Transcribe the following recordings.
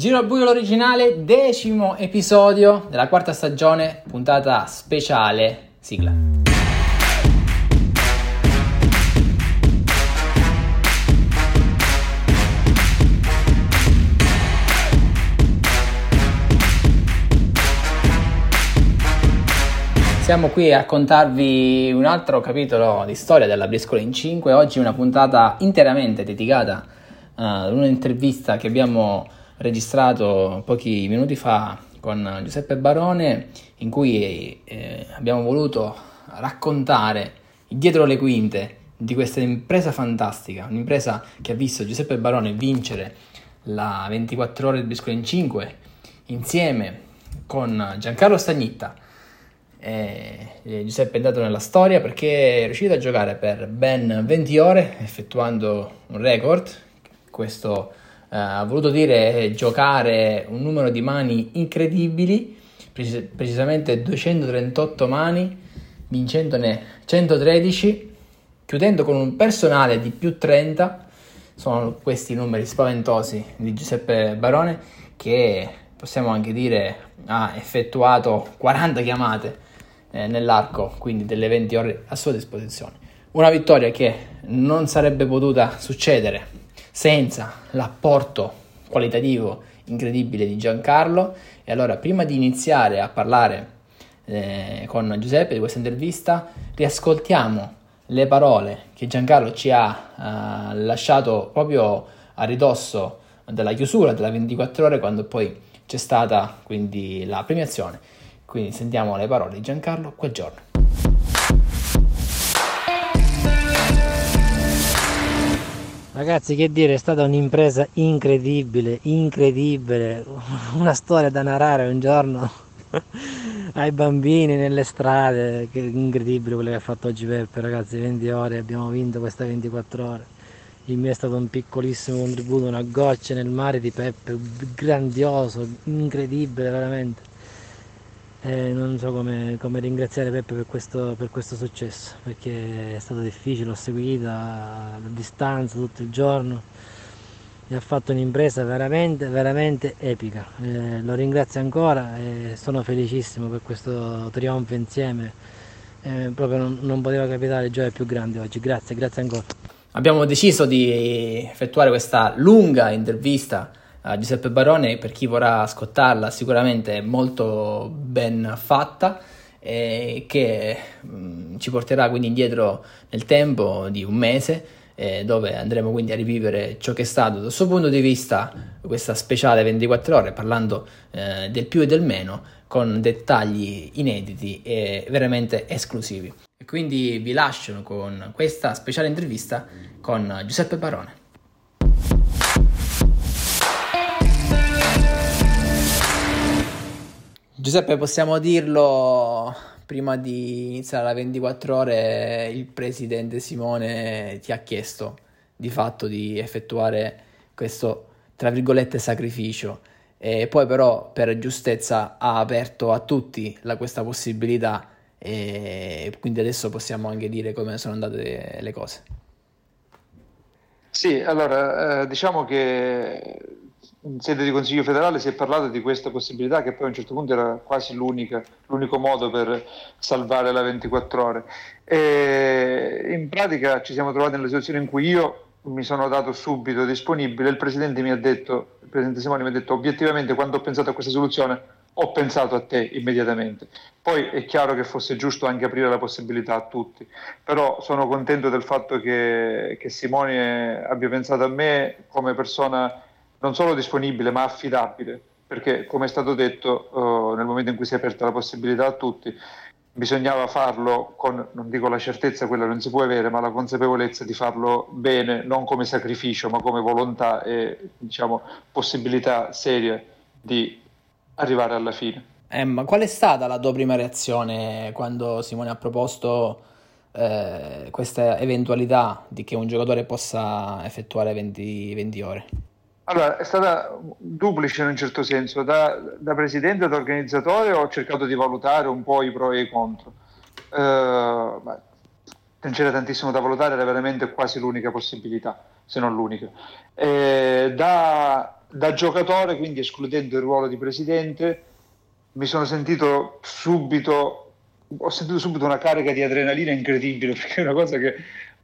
Giro al buio l'originale, decimo episodio della quarta stagione, puntata speciale, sigla. Siamo qui a raccontarvi un altro capitolo di storia della Briscola in 5, oggi una puntata interamente dedicata uh, ad un'intervista che abbiamo registrato pochi minuti fa con Giuseppe Barone in cui eh, abbiamo voluto raccontare dietro le quinte di questa impresa fantastica, un'impresa che ha visto Giuseppe Barone vincere la 24 ore del Biscolo in 5 insieme con Giancarlo Stagnitta. Eh, Giuseppe è andato nella storia perché è riuscito a giocare per ben 20 ore effettuando un record, questo ha voluto dire giocare un numero di mani incredibili, precis- precisamente 238 mani, vincendone 113, chiudendo con un personale di più 30. Sono questi numeri spaventosi di Giuseppe Barone che possiamo anche dire ha effettuato 40 chiamate eh, nell'arco, quindi delle 20 ore a sua disposizione. Una vittoria che non sarebbe potuta succedere senza l'apporto qualitativo incredibile di Giancarlo. E allora, prima di iniziare a parlare eh, con Giuseppe di questa intervista, riascoltiamo le parole che Giancarlo ci ha eh, lasciato proprio a ridosso della chiusura della 24 ore quando poi c'è stata quindi la premiazione. Quindi sentiamo le parole di Giancarlo quel giorno. Ragazzi, che dire, è stata un'impresa incredibile, incredibile, una storia da narrare un giorno ai bambini nelle strade, che incredibile quello che ha fatto oggi Peppe, ragazzi, 20 ore, abbiamo vinto queste 24 ore. Il mio è stato un piccolissimo contributo, una goccia nel mare di Peppe, grandioso, incredibile veramente. Eh, non so come, come, ringraziare Peppe per questo, per questo, successo, perché è stato difficile, l'ho seguita a distanza tutto il giorno e ha fatto un'impresa veramente, veramente epica. Eh, lo ringrazio ancora e sono felicissimo per questo trionfo insieme. Eh, proprio non, non poteva capitare gioia più grande oggi. Grazie, grazie ancora. Abbiamo deciso di effettuare questa lunga intervista a Giuseppe Barone, per chi vorrà ascoltarla, sicuramente è molto ben fatta e che mh, mm, ci porterà quindi indietro nel tempo di un mese eh, dove andremo quindi a rivivere ciò che è stato dal suo punto di vista questa speciale 24 ore parlando eh, del più e del meno con dettagli inediti e veramente esclusivi. E quindi vi lascio con questa speciale intervista con Giuseppe Barone. Giuseppe, possiamo dirlo, prima di iniziare la 24 ore, il presidente Simone ti ha chiesto di fatto di effettuare questo, tra virgolette, sacrificio. E poi però, per giustezza, ha aperto a tutti la, questa possibilità e quindi adesso possiamo anche dire come sono andate le cose. Sì, allora, eh, diciamo che in sede di Consiglio federale si è parlato di questa possibilità che poi a un certo punto era quasi l'unico modo per salvare la 24 ore. E in pratica ci siamo trovati nella situazione in cui io mi sono dato subito disponibile, il Presidente mi ha detto, il Presidente Simoni mi ha detto obiettivamente quando ho pensato a questa soluzione ho pensato a te immediatamente. Poi è chiaro che fosse giusto anche aprire la possibilità a tutti, però sono contento del fatto che, che Simone abbia pensato a me come persona non solo disponibile ma affidabile, perché come è stato detto uh, nel momento in cui si è aperta la possibilità a tutti, bisognava farlo con, non dico la certezza, quella non si può avere, ma la consapevolezza di farlo bene, non come sacrificio, ma come volontà e diciamo, possibilità seria di arrivare alla fine. Eh, ma qual è stata la tua prima reazione quando Simone ha proposto eh, questa eventualità di che un giocatore possa effettuare 20, 20 ore? Allora, è stata duplice in un certo senso. Da, da presidente ed organizzatore ho cercato di valutare un po' i pro e i contro. Uh, non c'era tantissimo da valutare, era veramente quasi l'unica possibilità, se non l'unica. E da da giocatore, quindi escludendo il ruolo di presidente, mi sono sentito subito, ho sentito subito una carica di adrenalina incredibile, perché è una cosa che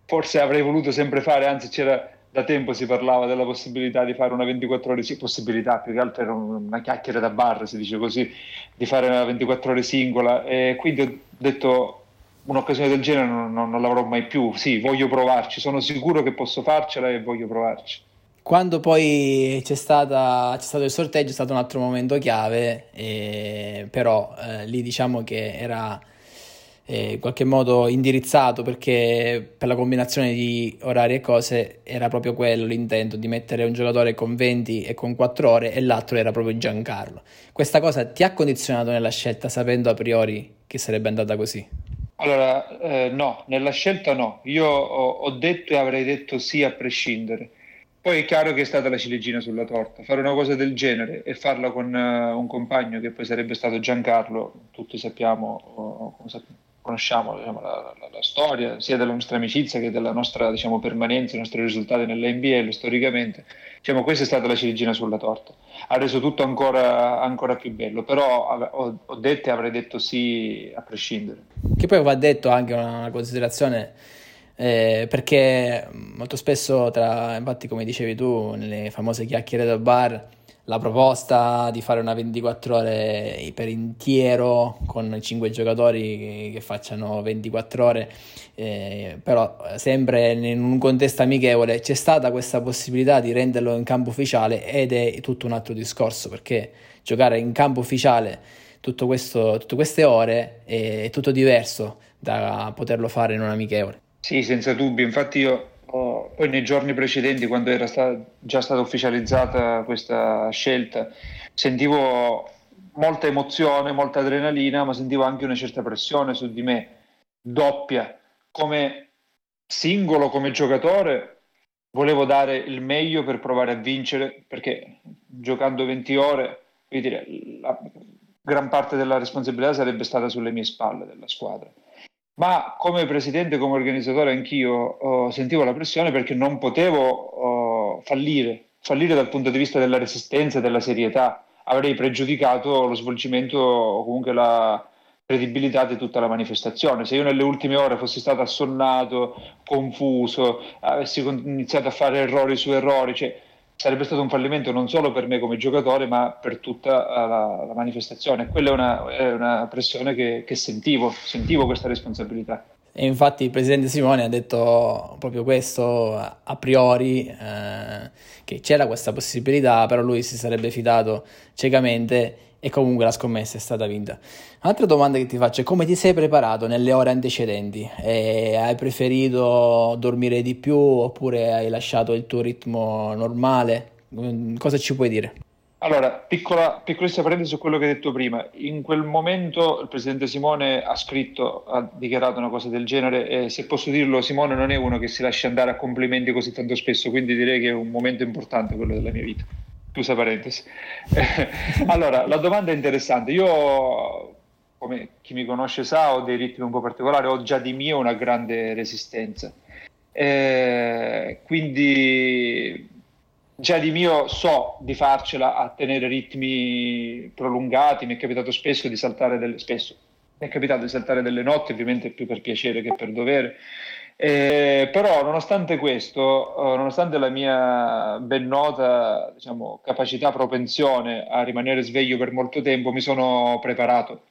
forse avrei voluto sempre fare, anzi c'era da tempo si parlava della possibilità di fare una 24 ore, sì, possibilità, più che altro era una chiacchiera da bar, si dice così, di fare una 24 ore singola e quindi ho detto un'occasione del genere non, non, non l'avrò mai più, sì, voglio provarci, sono sicuro che posso farcela e voglio provarci. Quando poi c'è, stata, c'è, stato il sorteggio è stato un altro momento chiave, eh, però eh, lì diciamo che era eh, in qualche modo indirizzato perché per la combinazione di orari e cose era proprio quello l'intento di mettere un giocatore con 20 e con 4 ore e l'altro era proprio Giancarlo. Questa cosa ti ha condizionato nella scelta sapendo a priori che sarebbe andata così? Allora, eh, no, nella scelta no. Io ho, ho detto e avrei detto sì a prescindere. Poi è chiaro che è stata la ciliegina sulla torta. Fare una cosa del genere e farla con uh, un compagno che poi sarebbe stato Giancarlo, tutti sappiamo, o, conosciamo diciamo, la, la, la, storia sia della nostra amicizia che della nostra diciamo, permanenza, i nostri risultati nell'NBL storicamente, diciamo, questa è stata la ciliegina sulla torta. Ha reso tutto ancora, ancora più bello, però ho, ho, detto e avrei detto sì a prescindere. Che poi va detto anche una considerazione eh, perché molto spesso, tra, infatti come dicevi tu, nelle famose chiacchiere da bar, la proposta di fare una 24 ore per intero con 5 giocatori che, facciano 24 ore, eh, però sempre in un contesto amichevole c'è stata questa possibilità di renderlo in campo ufficiale ed è tutto un altro discorso perché giocare in campo ufficiale questo, tutte queste ore è tutto diverso da poterlo fare in un amichevole. Sì, senza dubbio, infatti io poi nei giorni precedenti, quando era sta- già stata ufficializzata questa scelta, sentivo molta emozione, molta adrenalina, ma sentivo anche una certa pressione su di me, doppia. Come singolo, come giocatore, volevo dare il meglio per provare a vincere, perché giocando 20 ore, dire, la gran parte della responsabilità sarebbe stata sulle mie spalle della squadra ma come presidente, come organizzatore anch'io oh, sentivo la pressione perché non potevo oh, fallire, fallire dal punto di vista della resistenza e della serietà. Avrei pregiudicato lo svolgimento o comunque la credibilità di tutta la manifestazione. Se io nelle ultime ore fossi stato assonnato, confuso, avessi iniziato a fare errori su errori, cioè, sarebbe stato un fallimento non solo per me come giocatore, ma per tutta la, la manifestazione. Quella è una, è una pressione che, che, sentivo, sentivo questa responsabilità. E infatti il presidente Simone ha detto proprio questo a priori, eh, che c'era questa possibilità, però lui si sarebbe fidato ciecamente e comunque la scommessa è stata vinta. Un'altra domanda che ti faccio è come ti sei preparato nelle ore antecedenti? E hai preferito dormire di più oppure hai lasciato il tuo ritmo normale? Mm, cosa ci puoi dire? Allora, piccola, piccolissima parentesi su quello che hai detto prima. In quel momento il presidente Simone ha scritto, ha dichiarato una cosa del genere e se posso dirlo, Simone non è uno che si lascia andare a complimenti così tanto spesso, quindi direi che è un momento importante quello della mia vita chiusa parentesi. allora, la domanda è interessante. Io, come chi mi conosce sa, ho dei ritmi un po' particolari, ho già di mio una grande resistenza. Eh, quindi già di mio so di farcela a tenere ritmi prolungati, mi è capitato spesso di saltare delle, spesso, mi è capitato di saltare delle notti, ovviamente più per piacere che per dovere, eh, però nonostante questo, eh, nonostante la mia ben nota diciamo, capacità, propensione a rimanere sveglio per molto tempo, mi sono preparato.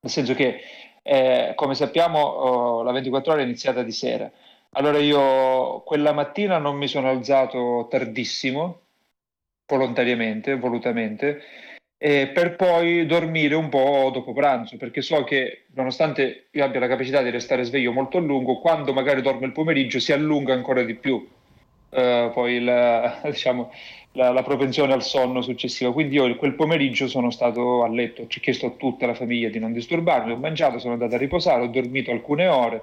Nel senso che, eh, come sappiamo, oh, la 24 ore è iniziata di sera. Allora io quella mattina non mi sono alzato tardissimo, volontariamente, volutamente, eh, per poi dormire un po' dopo pranzo, perché so che nonostante io abbia la capacità di restare sveglio molto a lungo, quando magari dormo il pomeriggio si allunga ancora di più eh, poi la, diciamo, la, la, propensione al sonno successivo. Quindi io quel pomeriggio sono stato a letto, ho chiesto a tutta la famiglia di non disturbarmi, ho mangiato, sono andato a riposare, ho dormito alcune ore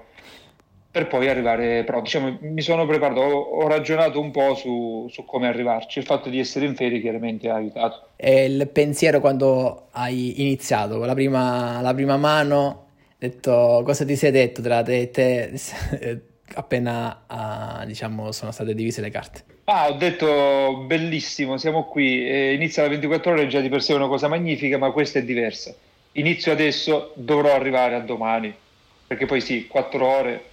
per poi arrivare, però diciamo, mi sono preparato, ho, ho ragionato un po' su, su, come arrivarci, il fatto di essere in ferie chiaramente ha aiutato. E il pensiero quando hai iniziato, la prima, la prima mano, detto, cosa ti sei detto tra te e te appena uh, diciamo, sono state divise le carte? Ah, ho detto bellissimo, siamo qui, eh, inizia la 24 ore, già di per sé è una cosa magnifica, ma questa è diversa. Inizio adesso, dovrò arrivare a domani, perché poi sì, 4 ore,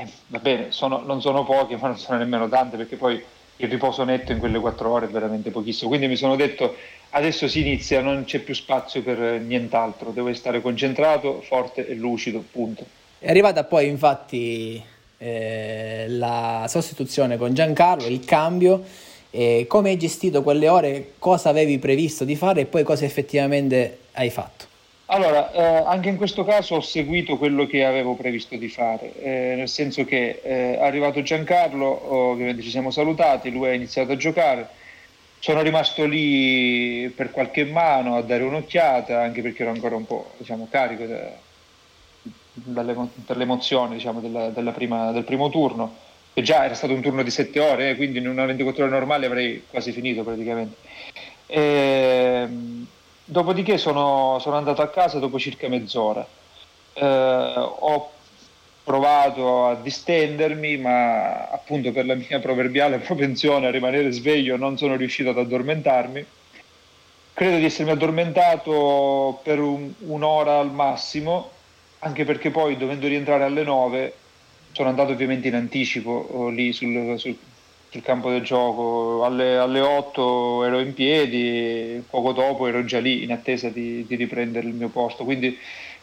eh, va bene, sono, non sono poche, ma non sono nemmeno tante, perché poi il riposo netto in quelle 4 ore è veramente pochissimo. Quindi mi sono detto, adesso si inizia, non c'è più spazio per nient'altro, devo stare concentrato, forte e lucido, punto. È arrivata poi infatti eh, la sostituzione con Giancarlo, il cambio, eh, come hai gestito quelle ore, cosa avevi previsto di fare e poi cosa effettivamente hai fatto? Allora, eh, anche in questo caso ho seguito quello che avevo previsto di fare, eh, nel senso che eh, è arrivato Giancarlo, ovviamente ci siamo salutati, lui ha iniziato a giocare, sono rimasto lì per qualche mano a dare un'occhiata, anche perché ero ancora un po' diciamo, carico per l'emozione diciamo, della, della prima, del primo turno, che già era stato un turno di 7 ore, eh, quindi in una 24 ore normale avrei quasi finito praticamente. E, ehm, dopodiché sono, sono, andato a casa dopo circa mezz'ora. Eh, ho provato a distendermi, ma appunto per la mia proverbiale propensione a rimanere sveglio non sono riuscito ad addormentarmi. Credo di essermi addormentato per un, un'ora al massimo anche perché poi dovendo rientrare alle 9 sono andato ovviamente in anticipo oh, lì sul, sul, sul, campo del gioco, alle, alle, 8 ero in piedi, poco dopo ero già lì in attesa di, di riprendere il mio posto, quindi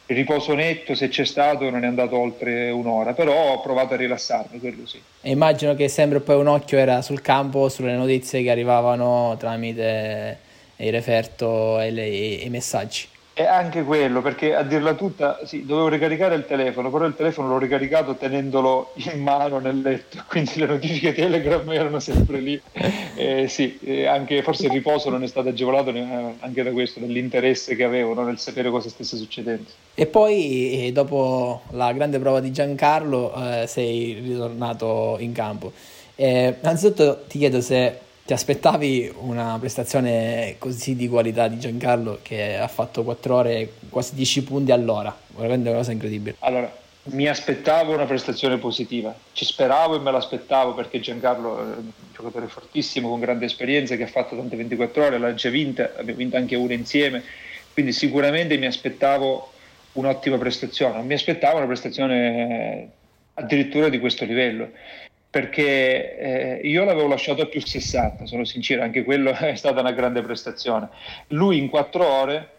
il riposo netto se c'è stato non è andato oltre un'ora, però ho provato a rilassarmi, quello sì. E immagino che sempre poi un occhio era sul campo, sulle notizie che arrivavano tramite il referto e, le, e i messaggi. E anche quello, perché a dirla tutta, sì, dovevo ricaricare il telefono, però il telefono l'ho ricaricato tenendolo in mano nel letto, quindi le notifiche Telegram erano sempre lì. Eh, sì, anche forse il riposo non è stato agevolato anche da questo, dall'interesse che avevo no, nel sapere cosa stesse succedendo. E poi, eh, dopo la grande prova di Giancarlo, eh, sei ritornato in campo. Eh, innanzitutto ti chiedo se ti aspettavi una prestazione così di qualità di Giancarlo che ha fatto 4 ore, quasi 10 punti all'ora? Veramente una cosa incredibile. Allora, mi aspettavo una prestazione positiva, ci speravo e me l'aspettavo perché Giancarlo è un giocatore fortissimo, con grande esperienza, che ha fatto tante 24 ore, l'ha già vinta, abbiamo vinto anche una insieme, quindi sicuramente mi aspettavo un'ottima prestazione, non mi aspettavo una prestazione addirittura di questo livello perché eh, io l'avevo lasciato a più 60, sono sincero, anche quello è stata una grande prestazione. Lui in 4 ore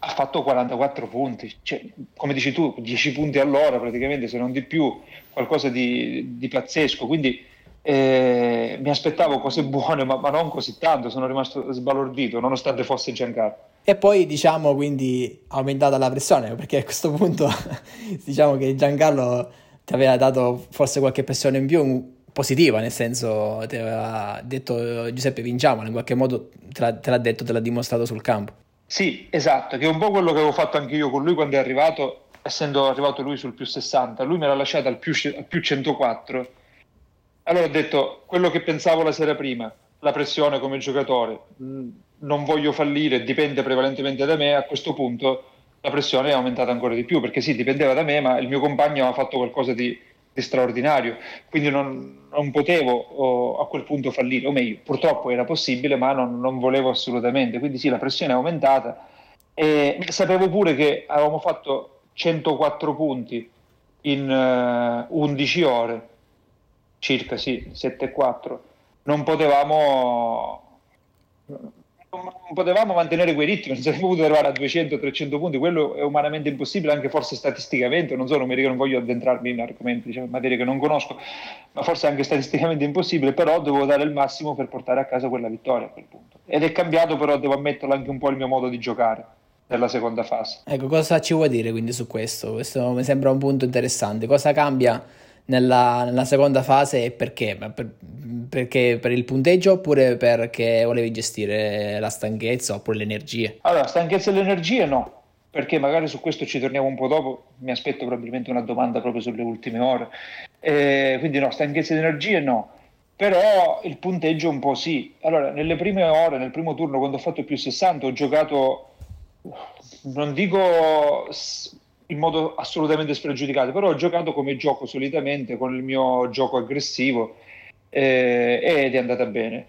ha fatto 44 punti, cioè, come dici tu, 10 punti all'ora praticamente, se non di più, qualcosa di, di pazzesco. Quindi eh, mi aspettavo cose buone, ma, ma, non così tanto, sono rimasto sbalordito, nonostante fosse Giancarlo. E poi diciamo quindi aumentata la pressione, perché a questo punto diciamo che Giancarlo ti aveva dato forse qualche pressione in più positiva, nel senso ti aveva detto Giuseppe vinciamo, in qualche modo te l'ha, te l'ha detto, te l'ha dimostrato sul campo. Sì, esatto, che è un po' quello che avevo fatto anche io con lui quando è arrivato, essendo arrivato lui sul più 60, lui me l'ha lasciato al al più 104. Allora ho detto quello che pensavo la sera prima, la pressione come giocatore, non voglio fallire, dipende prevalentemente da me, a questo punto la pressione è aumentata ancora di più, perché sì, dipendeva da me, ma il mio compagno ha fatto qualcosa di, di straordinario, quindi non, non potevo oh, a quel punto fallire, o meglio, purtroppo era possibile, ma non, non volevo assolutamente, quindi sì, la pressione è aumentata. E sapevo pure che avevamo fatto 104 punti in uh, eh, 11 ore, circa sì, 7-4, non potevamo non potevamo mantenere quei ritmi, non saremmo potuti arrivare a 200-300 punti, quello è umanamente impossibile, anche forse statisticamente, non so, non, non voglio addentrarmi in argomenti, diciamo, materie che non conosco, ma forse anche statisticamente impossibile, però dovevo dare il massimo per portare a casa quella vittoria a quel punto. Ed è cambiato però, devo ammetterlo, anche un po' il mio modo di giocare nella seconda fase. Ecco, cosa ci vuoi dire quindi su questo? Questo mi sembra un punto interessante. Cosa cambia nella, nella seconda fase e perché? Per, perché per il punteggio oppure perché volevi gestire la stanchezza oppure le energie? Allora, stanchezza e le energie no, perché magari su questo ci torniamo un po' dopo, mi aspetto probabilmente una domanda proprio sulle ultime ore, eh, quindi no, stanchezza ed energie no, però il punteggio un po' sì. Allora, nelle prime ore, nel primo turno, quando ho fatto più 60, ho giocato, non dico in modo assolutamente spregiudicato, però ho giocato come gioco solitamente, con il mio gioco aggressivo eh, ed è andata bene.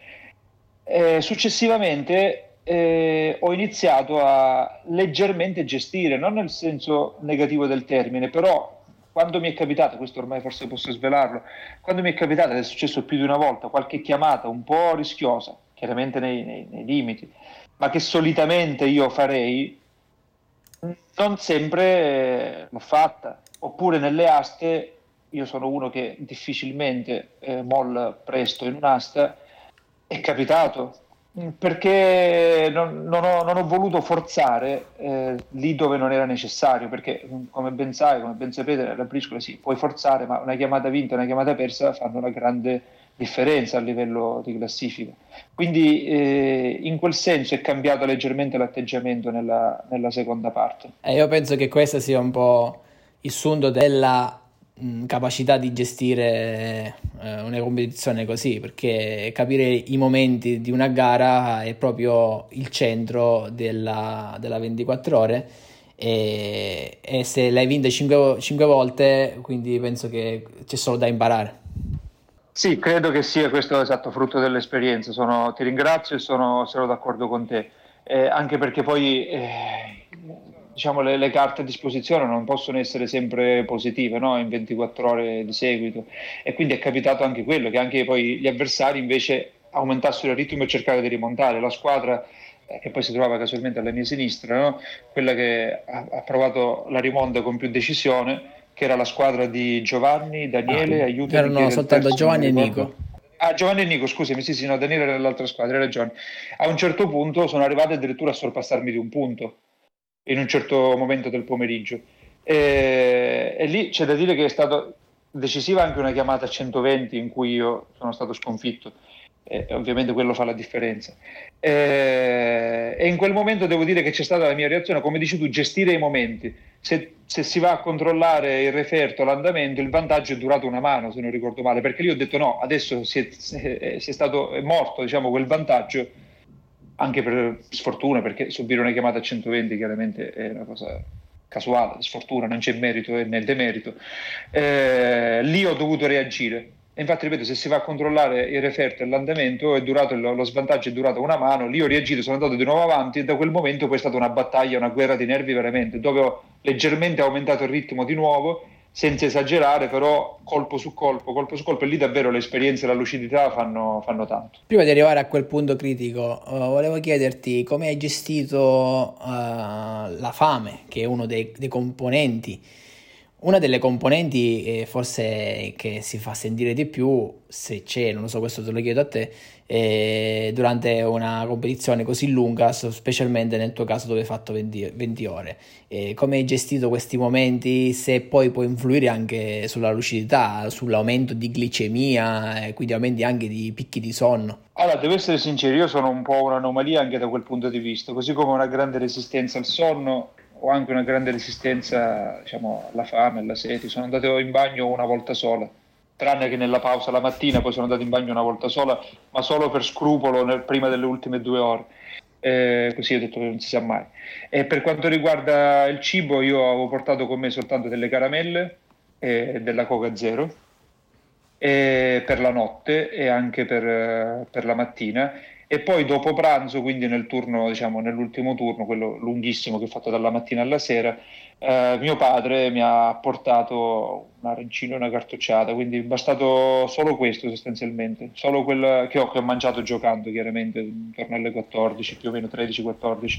Eh, successivamente eh, ho iniziato a leggermente gestire, non nel senso negativo del termine, però quando mi è capitato, questo ormai forse posso svelarlo, quando mi è capitato, ed è successo più di una volta, qualche chiamata un po' rischiosa, chiaramente nei, nei, nei limiti, ma che solitamente io farei, non sempre eh, l'ho fatta. Oppure nelle aste, io sono uno che difficilmente eh, molla presto in un'asta, è capitato, perché non, non, ho, non, ho, voluto forzare eh, lì dove non era necessario, perché come ben sai, come ben sapete, la briscola sì, puoi forzare, ma una chiamata vinta e una chiamata persa fanno una grande differenza a livello di classifica. Quindi eh, in quel senso è cambiato leggermente l'atteggiamento nella, nella seconda parte. Eh, io penso che questo sia un po' il sunto della capacità di gestire eh, una competizione così, perché capire i momenti di una gara è proprio il centro della, della 24 ore e, e se l'hai vinta 5, 5 volte, quindi penso che c'è solo da imparare. Sì, credo che sia questo esatto frutto dell'esperienza. Sono, ti ringrazio e sono, sono d'accordo con te. Eh, anche perché poi eh, diciamo, le, le, carte a disposizione non possono essere sempre positive no? in 24 ore di seguito e quindi è capitato anche quello che anche poi gli avversari invece aumentassero il ritmo e cercavano di rimontare la squadra eh, che poi si trovava casualmente alla mia sinistra no? quella che ha, ha, provato la rimonta con più decisione che era la squadra di Giovanni, Daniele, ah, aiuto erano soltanto Giovanni e Nico Ah, Giovanni e Nico, scusami, sì, sì, no, Daniele era nell'altra squadra, hai ragione. A un certo punto sono arrivati addirittura a sorpassarmi di un punto in un certo momento del pomeriggio. E, e lì c'è da dire che è stata decisiva anche una chiamata a 120 in cui io sono stato sconfitto. E ovviamente quello fa la differenza. E, e, in quel momento devo dire che c'è stata la mia reazione, come dici tu, gestire i momenti. Se, se, si va a controllare il referto, l'andamento, il vantaggio è durato una mano, se non ricordo male, perché lì ho detto no, adesso si è, si è, è stato, è morto diciamo, quel vantaggio anche per sfortuna, perché subire una chiamata a 120 chiaramente è una cosa casuale, sfortuna, non c'è merito né demerito. Eh, lì ho dovuto reagire. E infatti, ripeto, se si va a controllare il referto e l'andamento, durato, lo svantaggio è durato una mano, lì ho reagito, sono andato di nuovo avanti e da quel momento poi è stata una battaglia, una guerra di nervi veramente, dove ho leggermente aumentato il ritmo di nuovo senza esagerare, però colpo su colpo, colpo su colpo, e lì davvero l'esperienza e la lucidità fanno, fanno tanto. Prima di arrivare a quel punto critico, uh, volevo chiederti come hai gestito uh, la fame, che è uno dei, dei componenti una delle componenti eh, forse che si fa sentire di più, se c'è, non lo so, questo te lo chiedo a te, eh, durante una competizione così lunga, specialmente nel tuo caso dove hai fatto 20, 20 ore. Eh, come hai gestito questi momenti? Se poi può influire anche sulla lucidità, sull'aumento di glicemia, e quindi aumenti anche di picchi di sonno? Allora, devo essere sincero, io sono un po' un'anomalia anche da quel punto di vista, così come una grande resistenza al sonno ho anche una grande resistenza diciamo, alla fame, alla sete. Sono andato in bagno una volta sola, tranne che nella pausa la mattina, poi sono andato in bagno una volta sola, ma solo per scrupolo nel, prima delle ultime due ore. Eh, così ho detto che non si sa mai. E per quanto riguarda il cibo, io avevo portato con me soltanto delle caramelle e della Coca Zero per la notte e anche per, per la mattina e poi dopo pranzo, quindi nel turno, diciamo, nell'ultimo turno, quello lunghissimo che ho fatto dalla mattina alla sera, eh, mio padre mi ha portato un arancino e una cartocciata, quindi è bastato solo questo sostanzialmente, solo quel che ho, che ho mangiato giocando chiaramente, intorno alle 14, più o meno 13-14,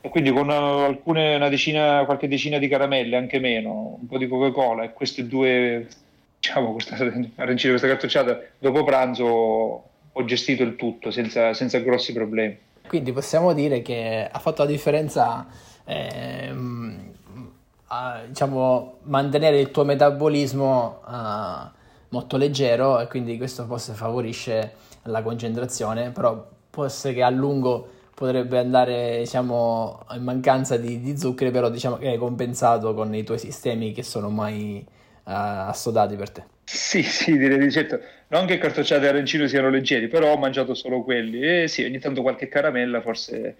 e quindi con alcune, una decina, qualche decina di caramelle, anche meno, un po' di Coca-Cola e queste due, diciamo, questa arancino e questa cartocciata, dopo pranzo ho gestito il tutto senza, senza grossi problemi. Quindi possiamo dire che ha fatto la differenza ehm, a, diciamo, mantenere il tuo metabolismo uh, molto leggero e quindi questo forse favorisce la concentrazione, però può essere che a lungo potrebbe andare diciamo, in mancanza di, di zuccheri, però diciamo che hai compensato con i tuoi sistemi che sono mai uh, assodati per te. Sì, sì, direi di certo. Non che cartocciate e arancino siano leggeri, però ho mangiato solo quelli. E sì, ogni tanto qualche caramella forse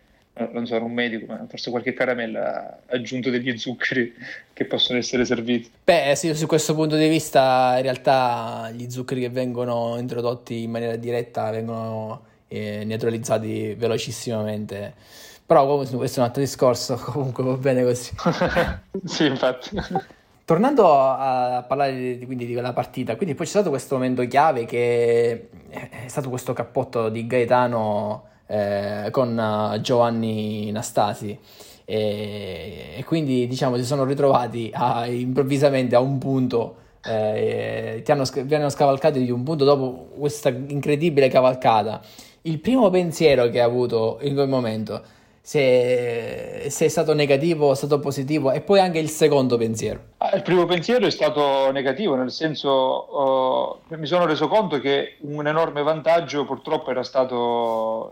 non sono un medico, ma forse qualche caramella ha aggiunto degli zuccheri che possono essere serviti. Beh, sì, su questo punto di vista, in realtà gli zuccheri che vengono introdotti in maniera diretta vengono eh, neutralizzati velocissimamente. Però questo è un altro discorso, comunque va bene così. sì, infatti. Tornando a parlare di, quindi di quella partita, quindi poi c'è stato questo momento chiave che è stato questo cappotto di Gaetano eh, con uh, Giovanni Nastasi. E, e, quindi diciamo si sono ritrovati a, improvvisamente a un punto eh, ti hanno, vi hanno scavalcati di un punto dopo questa incredibile cavalcata. Il primo pensiero che hai avuto in quel momento se, se, è stato negativo o stato positivo e poi anche il secondo pensiero. Ah, il primo pensiero è stato negativo, nel senso uh, mi sono reso conto che un enorme vantaggio purtroppo era stato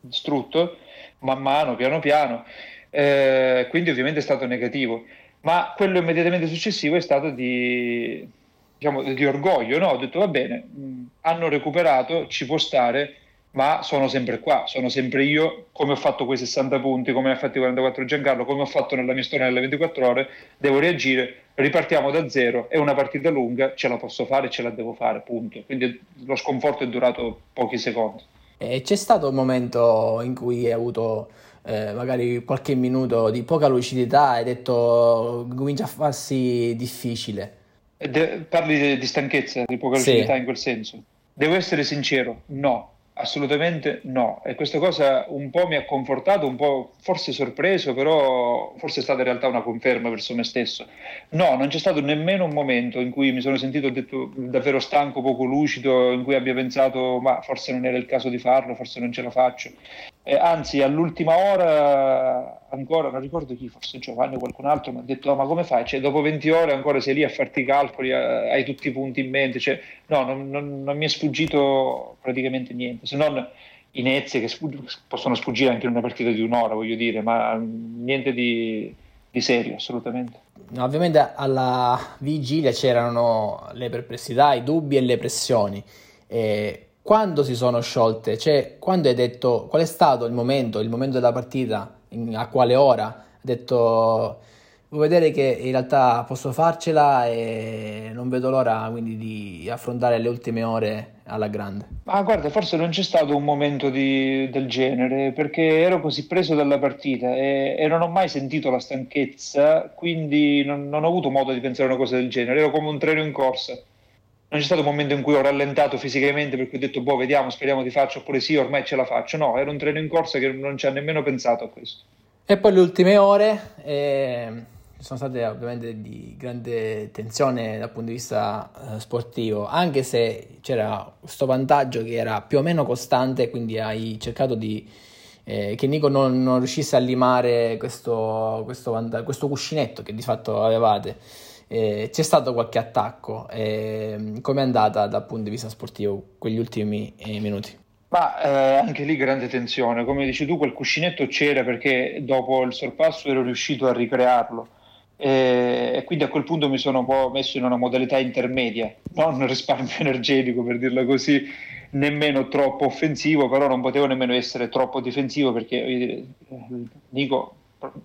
distrutto man mano, piano piano, eh, quindi ovviamente è stato negativo, ma quello immediatamente successivo è stato di, diciamo, di orgoglio, no? ho detto va bene, mh, hanno recuperato, ci può stare, ma sono sempre qua, sono sempre io, come ho fatto quei 60 punti, come ha fatto i 44 Giancarlo, come ho fatto nella mia storia nelle 24 ore, devo reagire, ripartiamo da zero, è una partita lunga, ce la posso fare, ce la devo fare, punto. Quindi lo sconforto è durato pochi secondi. E c'è stato un momento in cui hai avuto eh, magari qualche minuto di poca lucidità e hai detto comincia a farsi difficile? De- parli di, di, stanchezza, di poca lucidità sì. in quel senso? Devo essere sincero, no Assolutamente no, e questa cosa un po' mi ha confortato, un po' forse sorpreso, però forse è stata in realtà una conferma verso me stesso. No, non c'è stato nemmeno un momento in cui mi sono sentito detto, davvero stanco, poco lucido, in cui abbia pensato ma forse non era il caso di farlo, forse non ce la faccio. Eh, anzi, all'ultima ora ancora, non ricordo chi, forse Giovanni o qualcun altro, mi ha detto: oh, Ma come fai? Cioè, dopo 20 ore ancora sei lì a farti i calcoli, hai tutti i punti in mente. Cioè, no, non, non, non, mi è sfuggito praticamente niente, se non inezie che sfug- possono sfuggire anche in una partita di un'ora, voglio dire, ma niente di, di serio, assolutamente. No, ovviamente alla vigilia c'erano le perplessità, i dubbi e le pressioni. E quando si sono sciolte? Cioè, quando hai detto qual è stato il momento, il momento della partita, in, a quale ora? Hai detto vuoi vedere che in realtà posso farcela e non vedo l'ora quindi di affrontare le ultime ore alla grande. Ma guarda, forse non c'è stato un momento di, del genere perché ero così preso dalla partita e, e non ho mai sentito la stanchezza, quindi non, non, ho avuto modo di pensare a una cosa del genere, ero come un treno in corsa non c'è stato un momento in cui ho rallentato fisicamente perché ho detto, boh, vediamo, speriamo di farci, oppure sì, ormai ce la faccio. No, era un treno in corsa che non ci ha nemmeno pensato a questo. E poi le ultime ore eh, sono state ovviamente di grande tensione dal punto di vista eh, sportivo, anche se c'era questo vantaggio che era più o meno costante, quindi hai cercato di... Eh, che Nico non, non, riuscisse a limare questo, questo, questo cuscinetto che di fatto avevate. Eh, c'è stato qualche attacco? Eh, Come è andata dal punto di vista sportivo quegli ultimi eh, minuti? Ma eh, anche lì grande tensione, come dici tu, quel cuscinetto c'era perché dopo il sorpasso ero riuscito a ricrearlo e, e quindi a quel punto mi sono un po' messo in una modalità intermedia, non risparmio energetico per dirla così, nemmeno troppo offensivo, però non potevo nemmeno essere troppo difensivo perché dire, Nico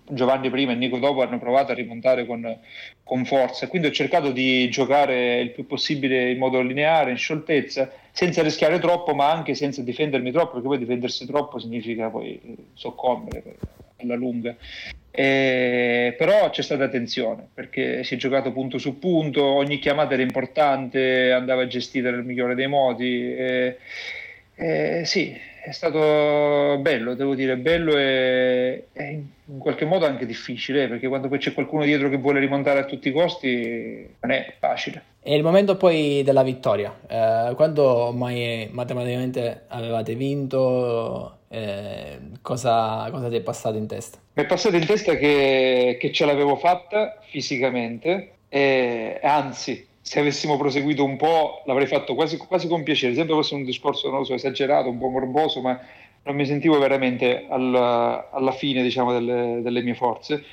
Giovanni prima e Nico dopo hanno provato a rimontare con, con forza. Quindi ho cercato di giocare il più possibile in modo lineare, in scioltezza, senza rischiare troppo, ma anche senza difendermi troppo, perché poi difendersi troppo significa poi soccombere alla lunga. E, però c'è stata tensione perché si è giocato punto su punto, ogni chiamata era importante, andava gestita nel migliore dei modi. E, e, sì, è stato bello, devo dire, bello e, e, in qualche modo anche difficile, perché quando poi c'è qualcuno dietro che vuole rimontare a tutti i costi non è facile. E il momento poi della vittoria, eh, quando mai matematicamente avevate vinto, eh, cosa, cosa, ti è passato in testa? Mi è passato in testa che, che ce l'avevo fatta fisicamente, e anzi se avessimo proseguito un po' l'avrei fatto quasi, quasi con piacere, sempre fosse un discorso non so, esagerato, un po' morboso, ma non mi sentivo veramente alla, alla fine diciamo, delle, delle, mie forze.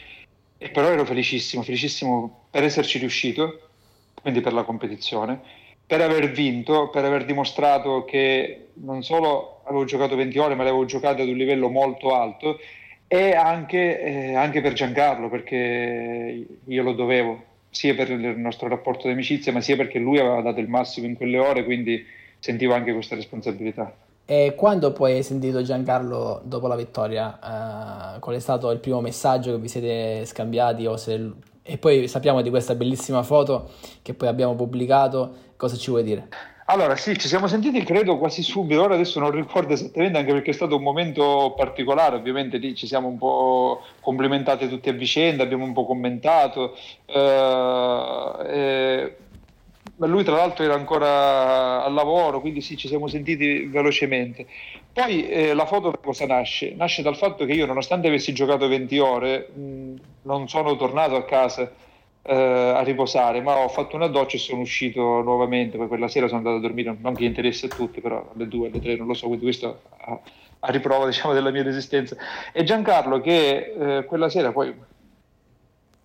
E però ero felicissimo, felicissimo per esserci riuscito, quindi per la competizione, per aver vinto, per aver dimostrato che non solo avevo giocato 20 ore, ma le avevo giocate ad un livello molto alto e anche, eh, anche per Giancarlo, perché io lo dovevo, sia per il nostro rapporto di amicizia, ma sia perché lui aveva dato il massimo in quelle ore, quindi sentivo anche questa responsabilità. E quando poi hai sentito Giancarlo dopo la vittoria, uh, qual è stato il primo messaggio che vi siete scambiati? Se... E poi sappiamo di questa bellissima foto che poi abbiamo pubblicato, cosa ci vuoi dire? Allora sì, ci siamo sentiti credo quasi subito, ora adesso non ricordo esattamente anche perché è stato un momento particolare, ovviamente lì ci siamo un po' complimentati tutti a vicenda, abbiamo un po' commentato, eh, eh, lui tra l'altro era ancora al lavoro, quindi sì, ci siamo sentiti velocemente. Poi eh, la foto cosa nasce? Nasce dal fatto che io, nonostante avessi giocato 20 ore, mh, non sono tornato a casa eh, a riposare, ma ho fatto una doccia e sono uscito nuovamente. Poi quella sera sono andato a dormire, non che interessa a tutti, però alle 2, alle 3, non lo so, quindi questo a, a riprova diciamo, della mia resistenza. E Giancarlo che eh, quella sera poi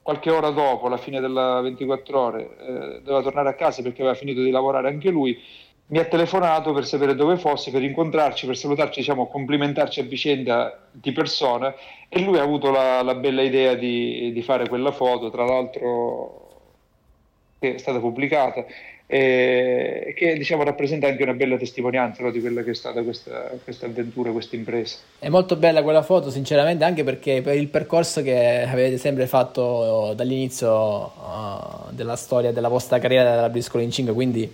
qualche ora dopo, la fine della 24 ore, eh, doveva tornare a casa perché aveva finito di lavorare anche lui, mi ha telefonato per sapere dove fosse, per incontrarci, per salutarci, diciamo, complimentarci a vicenda di persona e lui ha avuto la, la bella idea di, di, fare quella foto, tra l'altro che è stata pubblicata e che diciamo, rappresenta anche una bella testimonianza no, di quella che è stata questa, questa, avventura, questa impresa. È molto bella quella foto, sinceramente, anche perché per il percorso che avete sempre fatto dall'inizio uh, della storia della vostra carriera della Briscola in 5, quindi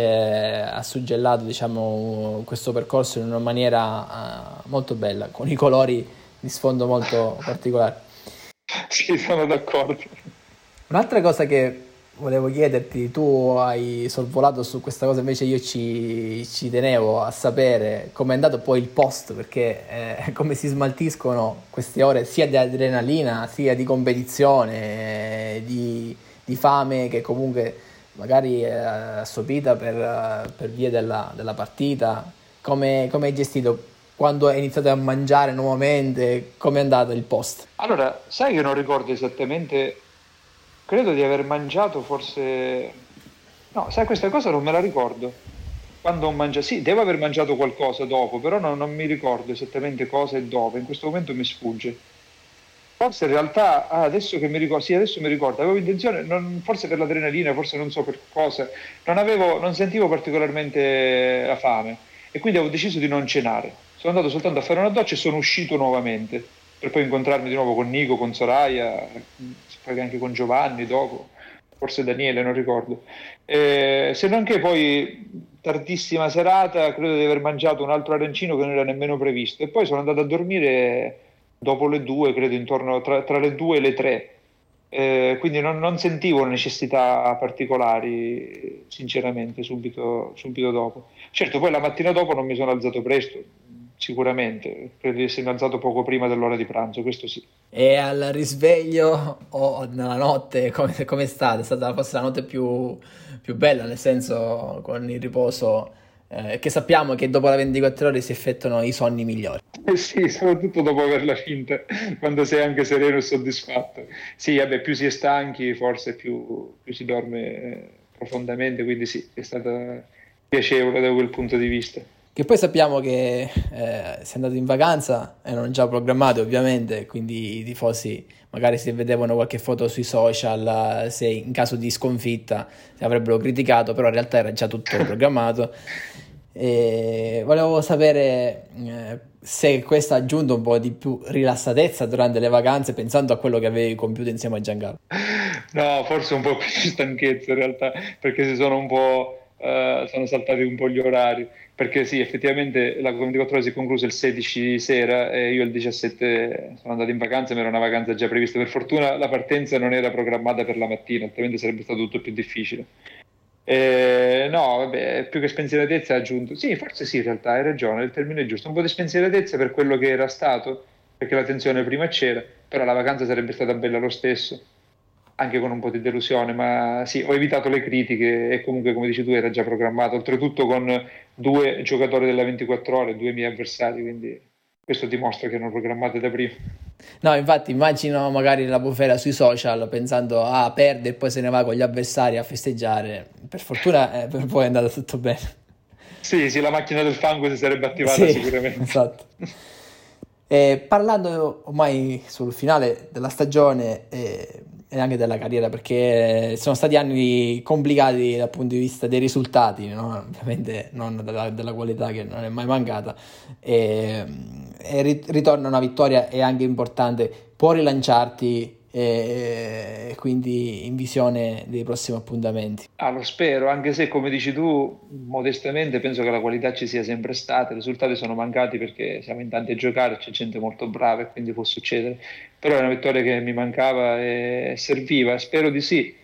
ha suggellato diciamo, questo percorso in una maniera uh, molto bella, con i colori di sfondo molto particolari. Sì, sono d'accordo. Un'altra cosa che volevo chiederti, tu hai sorvolato su questa cosa, invece io ci, ci tenevo a sapere come è andato poi il post, perché eh, come si smaltiscono queste ore sia di adrenalina, sia di competizione, eh, di, di, fame che comunque magari è assopita per, per via della, della partita. Come, come hai gestito quando hai iniziato a mangiare nuovamente? Come è andato il post? Allora, sai che non ricordo esattamente credo di aver mangiato forse... No, sai, questa cosa non me la ricordo. Quando ho mangiato... Sì, devo aver mangiato qualcosa dopo, però non, non mi ricordo esattamente cosa e dove. In questo momento mi sfugge. Forse in realtà, ah, adesso che mi ricordo, sì, adesso mi ricordo, avevo intenzione, non, forse per l'adrenalina, forse non so per cosa, non, avevo, non sentivo particolarmente la fame e quindi avevo deciso di non cenare. Sono andato soltanto a fare una doccia e sono uscito nuovamente per poi incontrarmi di nuovo con Nico, con Soraya, anche con Giovanni dopo, forse Daniele, non ricordo. Eh, se non che poi tardissima serata, credo di aver mangiato un altro arancino che non era nemmeno previsto e poi sono andato a dormire dopo le due, credo intorno tra, tra le due e le tre. Eh, quindi non, non, sentivo necessità particolari, sinceramente, subito, subito dopo. Certo, poi la mattina dopo non mi sono alzato presto, sicuramente, credo di essermi alzato poco prima dell'ora di pranzo, questo sì. E al risveglio o nella notte, come, come è stata? È stata forse la notte più, più bella, nel senso con il riposo, eh, che sappiamo che dopo la 24 ore si effettuano i sonni migliori. Eh sì, soprattutto dopo averla finta, quando sei anche sereno e soddisfatto. Sì, vabbè, più si è stanchi, forse più, più si dorme profondamente, quindi sì, è stata piacevole da quel punto di vista. Che poi sappiamo che eh, sei andato in vacanza, erano già programmate ovviamente, quindi i tifosi magari se vedevano qualche foto sui social, se in caso di sconfitta ti avrebbero criticato, però in realtà era già tutto programmato. E volevo sapere eh, se questo ha aggiunto un po' di più rilassatezza durante le vacanze, pensando a quello che avevi compiuto insieme a Giancarlo. No, forse un po' più di stanchezza in realtà, perché si sono un po' uh, sono saltati un po' gli orari, perché sì, effettivamente la 24 ore si è conclusa il 16 di sera e io il 17 sono andato in vacanza, ma era una vacanza già prevista. Per fortuna la partenza non era programmata per la mattina, altrimenti sarebbe stato tutto più difficile. Eh, no, vabbè, più che spensieratezza ha aggiunto, sì, forse sì, in realtà hai ragione, il termine è giusto, un po' di spensieratezza per quello che era stato, perché la tensione prima c'era, però la vacanza sarebbe stata bella lo stesso anche con un po' di delusione, ma sì, ho evitato le critiche e comunque, come dici tu, era già programmato, oltretutto con due giocatori della 24 ore, due miei avversari, quindi questo dimostra che erano programmate da prima. No, infatti immagino magari la bufera sui social pensando ah perde e poi se ne va con gli avversari a festeggiare. Per fortuna eh, per poi è andato tutto bene. Sì, sì, la macchina del fango si sarebbe attivata sì, sicuramente. Esatto. E parlando ormai sul finale della stagione e, e, anche della carriera, perché sono stati anni complicati dal punto di vista dei risultati, no? ovviamente non della, della, qualità che non è mai mancata, e, e ritorna una vittoria è anche importante, può rilanciarti e quindi in visione dei prossimi appuntamenti. Ah, lo spero, anche se come dici tu, modestamente penso che la qualità ci sia sempre stata, i risultati sono mancati perché siamo in tanti a giocare, c'è gente molto brava e quindi può succedere, però è una vittoria che mi mancava e serviva, spero di sì.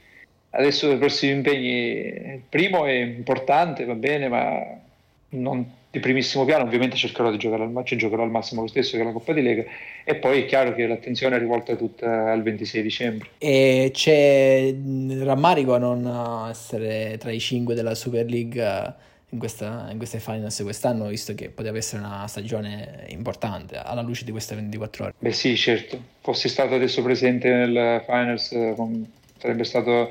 Adesso i prossimi impegni, il primo è importante, va bene, ma non di primissimo piano, ovviamente cercherò di giocare al, massimo, giocherò al massimo lo stesso che la Coppa di Lega e poi è chiaro che l'attenzione è rivolta tutta al 26 dicembre. E c'è rammarico a non essere tra i cinque della Super League in, questa, in queste finals quest'anno, visto che poteva essere una stagione importante alla luce di queste 24 ore. Beh sì, certo, fossi stato adesso presente nel finals sarebbe stato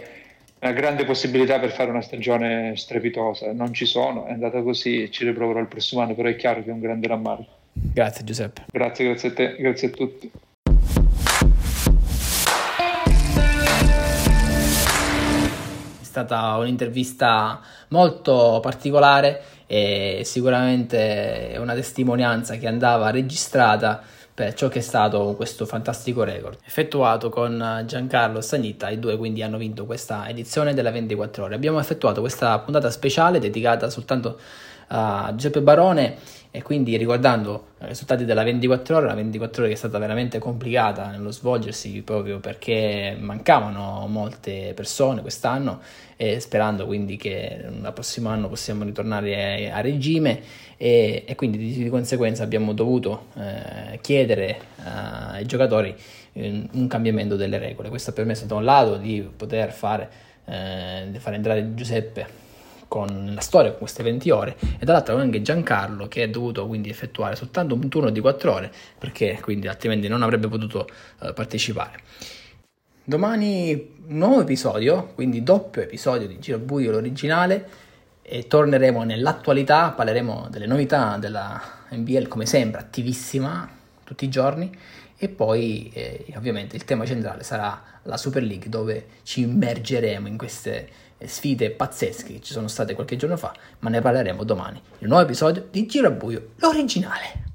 una grande possibilità per fare una stagione strepitosa. Non ci sono, è andata così, ci riproverò il prossimo anno, però è chiaro che è un grande rammarico. Grazie Giuseppe. Grazie, grazie a te, grazie a tutti. È stata un'intervista molto particolare e sicuramente una testimonianza che andava registrata per ciò che è stato questo fantastico record. Effettuato con Giancarlo Stagnita i due quindi hanno vinto questa edizione della 24 ore. Abbiamo effettuato questa puntata speciale dedicata soltanto a Giuseppe Barone e quindi riguardando i risultati della 24 ore, la 24 ore che è stata veramente complicata nello svolgersi proprio perché mancavano molte persone quest'anno e sperando quindi che il prossimo anno possiamo ritornare a regime e, e quindi di, conseguenza abbiamo dovuto eh, chiedere eh, ai giocatori eh, un cambiamento delle regole. Questo ha permesso da un lato di poter fare, eh, di fare entrare Giuseppe con la storia con queste 20 ore e dall'altro anche Giancarlo che ha dovuto quindi effettuare soltanto un turno di 4 ore perché quindi altrimenti non avrebbe potuto uh, partecipare. Domani nuovo episodio, quindi doppio episodio di Giro Buio l'originale e torneremo nell'attualità, parleremo delle novità della NBL come sempre attivissima tutti i giorni e poi eh, ovviamente il tema centrale sarà la Super League dove ci immergeremo in queste sfide pazzesche che ci sono state qualche giorno fa, ma ne parleremo domani. Il nuovo episodio di Giro a Buio, l'originale.